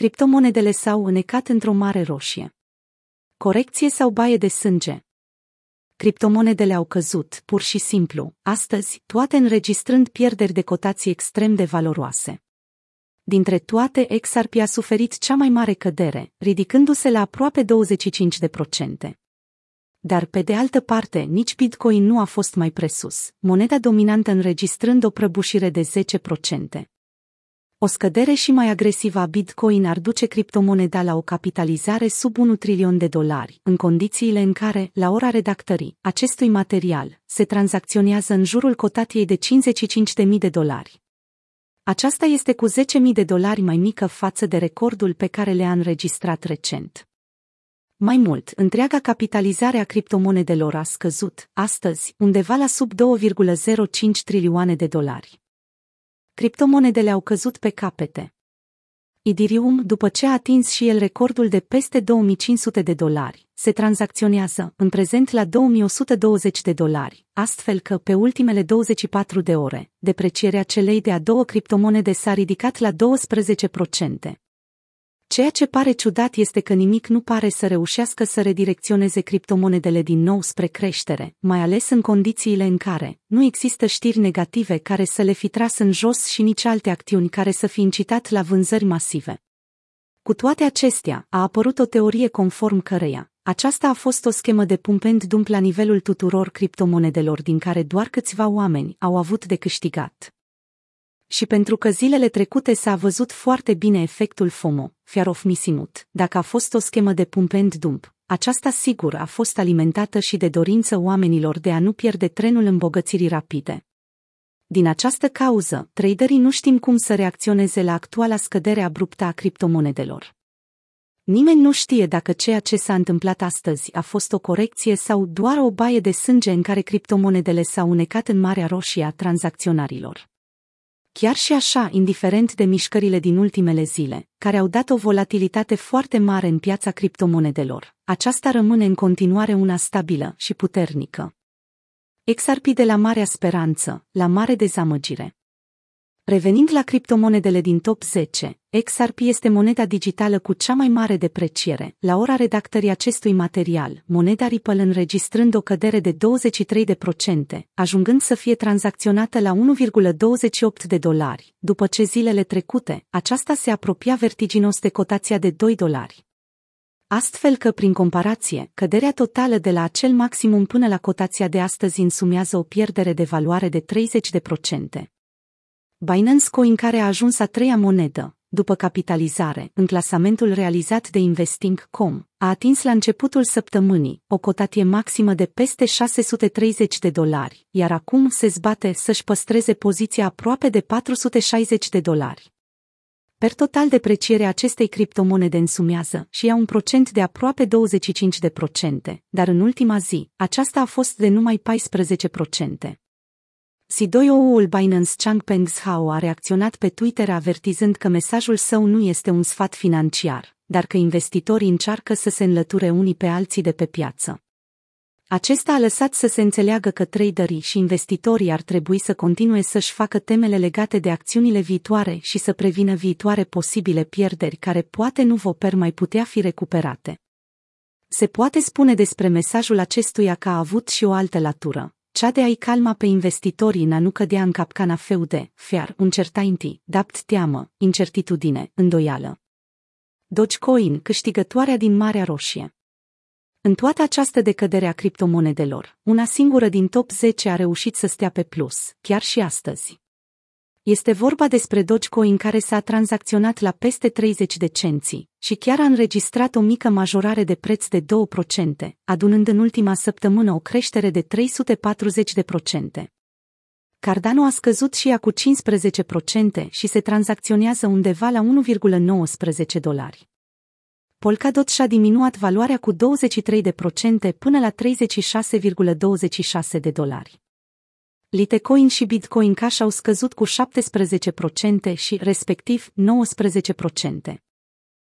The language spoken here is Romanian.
criptomonedele s-au înecat într-o mare roșie. Corecție sau baie de sânge? Criptomonedele au căzut, pur și simplu, astăzi, toate înregistrând pierderi de cotații extrem de valoroase. Dintre toate, XRP a suferit cea mai mare cădere, ridicându-se la aproape 25%. Dar pe de altă parte, nici Bitcoin nu a fost mai presus, moneda dominantă înregistrând o prăbușire de 10%. O scădere și mai agresivă a Bitcoin ar duce criptomoneda la o capitalizare sub 1 trilion de dolari, în condițiile în care, la ora redactării acestui material, se tranzacționează în jurul cotatiei de 55.000 de dolari. Aceasta este cu 10.000 de dolari mai mică față de recordul pe care le-a înregistrat recent. Mai mult, întreaga capitalizare a criptomonedelor a scăzut, astăzi, undeva la sub 2,05 trilioane de dolari. Criptomonedele au căzut pe capete. Idirium, după ce a atins și el recordul de peste 2500 de dolari, se tranzacționează în prezent la 2120 de dolari, astfel că pe ultimele 24 de ore, deprecierea celei de-a două criptomonede s-a ridicat la 12%. Ceea ce pare ciudat este că nimic nu pare să reușească să redirecționeze criptomonedele din nou spre creștere, mai ales în condițiile în care nu există știri negative care să le fi tras în jos și nici alte acțiuni care să fi incitat la vânzări masive. Cu toate acestea, a apărut o teorie conform căreia aceasta a fost o schemă de pumpend dump la nivelul tuturor criptomonedelor din care doar câțiva oameni au avut de câștigat și pentru că zilele trecute s-a văzut foarte bine efectul FOMO, fear of missing out, dacă a fost o schemă de pump and dump, aceasta sigur a fost alimentată și de dorință oamenilor de a nu pierde trenul îmbogățirii rapide. Din această cauză, traderii nu știm cum să reacționeze la actuala scădere abruptă a criptomonedelor. Nimeni nu știe dacă ceea ce s-a întâmplat astăzi a fost o corecție sau doar o baie de sânge în care criptomonedele s-au unecat în Marea Roșie a tranzacționarilor. Chiar și așa, indiferent de mișcările din ultimele zile, care au dat o volatilitate foarte mare în piața criptomonedelor, aceasta rămâne în continuare una stabilă și puternică. XRP de la marea speranță, la mare dezamăgire. Revenind la criptomonedele din top 10, XRP este moneda digitală cu cea mai mare depreciere. La ora redactării acestui material, moneda Ripple înregistrând o cădere de 23%, ajungând să fie tranzacționată la 1,28 de dolari. După ce zilele trecute, aceasta se apropia vertiginos de cotația de 2 dolari. Astfel că, prin comparație, căderea totală de la acel maximum până la cotația de astăzi însumează o pierdere de valoare de 30%. Binance Coin care a ajuns a treia monedă, după capitalizare, în clasamentul realizat de Investing.com, a atins la începutul săptămânii o cotatie maximă de peste 630 de dolari, iar acum se zbate să-și păstreze poziția aproape de 460 de dolari. Per total deprecierea acestei criptomonede însumează și ia un procent de aproape 25 de procente, dar în ultima zi, aceasta a fost de numai 14 procente. CEO-ul Binance Changpeng Zhao a reacționat pe Twitter avertizând că mesajul său nu este un sfat financiar, dar că investitorii încearcă să se înlăture unii pe alții de pe piață. Acesta a lăsat să se înțeleagă că traderii și investitorii ar trebui să continue să-și facă temele legate de acțiunile viitoare și să prevină viitoare posibile pierderi care poate nu vor mai putea fi recuperate. Se poate spune despre mesajul acestuia că a avut și o altă latură, cea de a-i calma pe investitorii în a nu cădea în capcana feude, fiar, uncertainty, dapt teamă, incertitudine, îndoială. Dogecoin, câștigătoarea din Marea Roșie. În toată această decădere a criptomonedelor, una singură din top 10 a reușit să stea pe plus, chiar și astăzi. Este vorba despre Dogecoin care s-a tranzacționat la peste 30 de cenți și chiar a înregistrat o mică majorare de preț de 2%, adunând în ultima săptămână o creștere de 340%. Cardano a scăzut și ea cu 15% și se tranzacționează undeva la 1,19 dolari. Polkadot și-a diminuat valoarea cu 23% până la 36,26 de dolari. Litecoin și Bitcoin Cash au scăzut cu 17% și, respectiv, 19%.